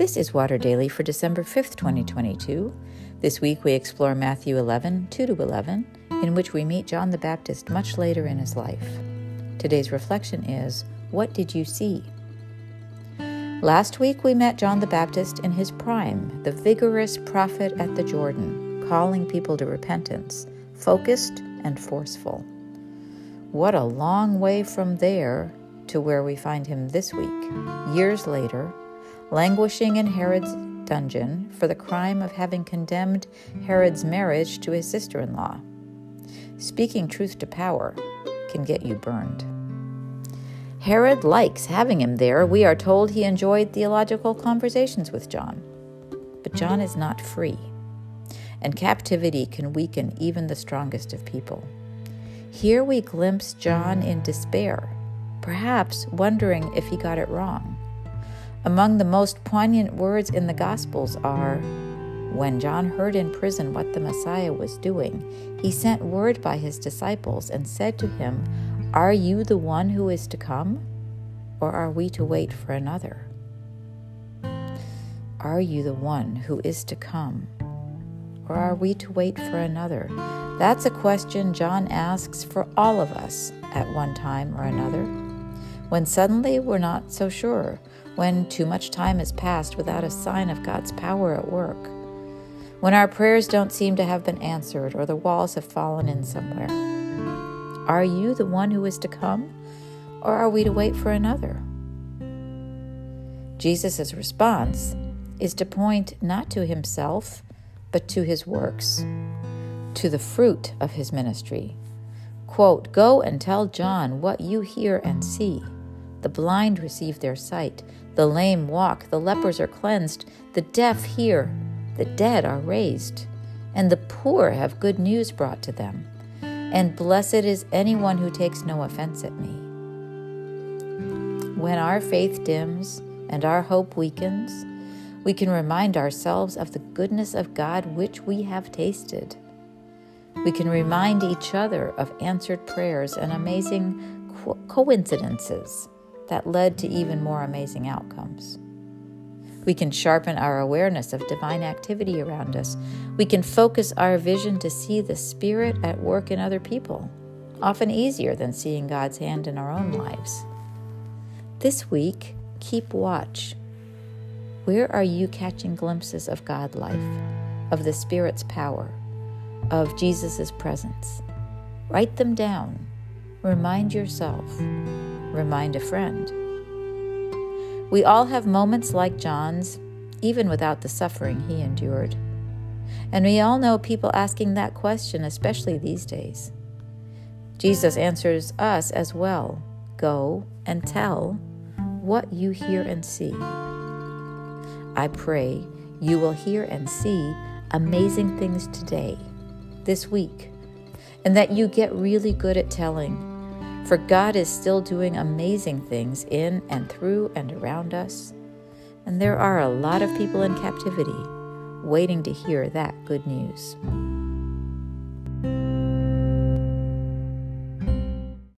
This is Water Daily for December 5th, 2022. This week we explore Matthew 11, 2 to 11, in which we meet John the Baptist much later in his life. Today's reflection is What did you see? Last week we met John the Baptist in his prime, the vigorous prophet at the Jordan, calling people to repentance, focused and forceful. What a long way from there to where we find him this week, years later, languishing in Herod's dungeon for the crime of having condemned Herod's marriage to his sister in law. Speaking truth to power can get you burned. Herod likes having him there. We are told he enjoyed theological conversations with John. But John is not free, and captivity can weaken even the strongest of people. Here we glimpse John in despair, perhaps wondering if he got it wrong. Among the most poignant words in the Gospels are When John heard in prison what the Messiah was doing, he sent word by his disciples and said to him, Are you the one who is to come, or are we to wait for another? Are you the one who is to come, or are we to wait for another? That's a question John asks for all of us at one time or another. When suddenly we're not so sure when too much time has passed without a sign of God's power at work, when our prayers don't seem to have been answered or the walls have fallen in somewhere. Are you the one who is to come, or are we to wait for another? Jesus' response is to point not to himself, but to his works, to the fruit of his ministry. Quote, Go and tell John what you hear and see. The blind receive their sight, the lame walk, the lepers are cleansed, the deaf hear, the dead are raised, and the poor have good news brought to them. And blessed is anyone who takes no offense at me. When our faith dims and our hope weakens, we can remind ourselves of the goodness of God which we have tasted. We can remind each other of answered prayers and amazing co- coincidences that led to even more amazing outcomes. We can sharpen our awareness of divine activity around us. We can focus our vision to see the Spirit at work in other people, often easier than seeing God's hand in our own lives. This week, keep watch. Where are you catching glimpses of God life, of the Spirit's power, of Jesus' presence? Write them down. Remind yourself. Remind a friend. We all have moments like John's, even without the suffering he endured. And we all know people asking that question, especially these days. Jesus answers us as well Go and tell what you hear and see. I pray you will hear and see amazing things today, this week, and that you get really good at telling for God is still doing amazing things in and through and around us. And there are a lot of people in captivity waiting to hear that good news.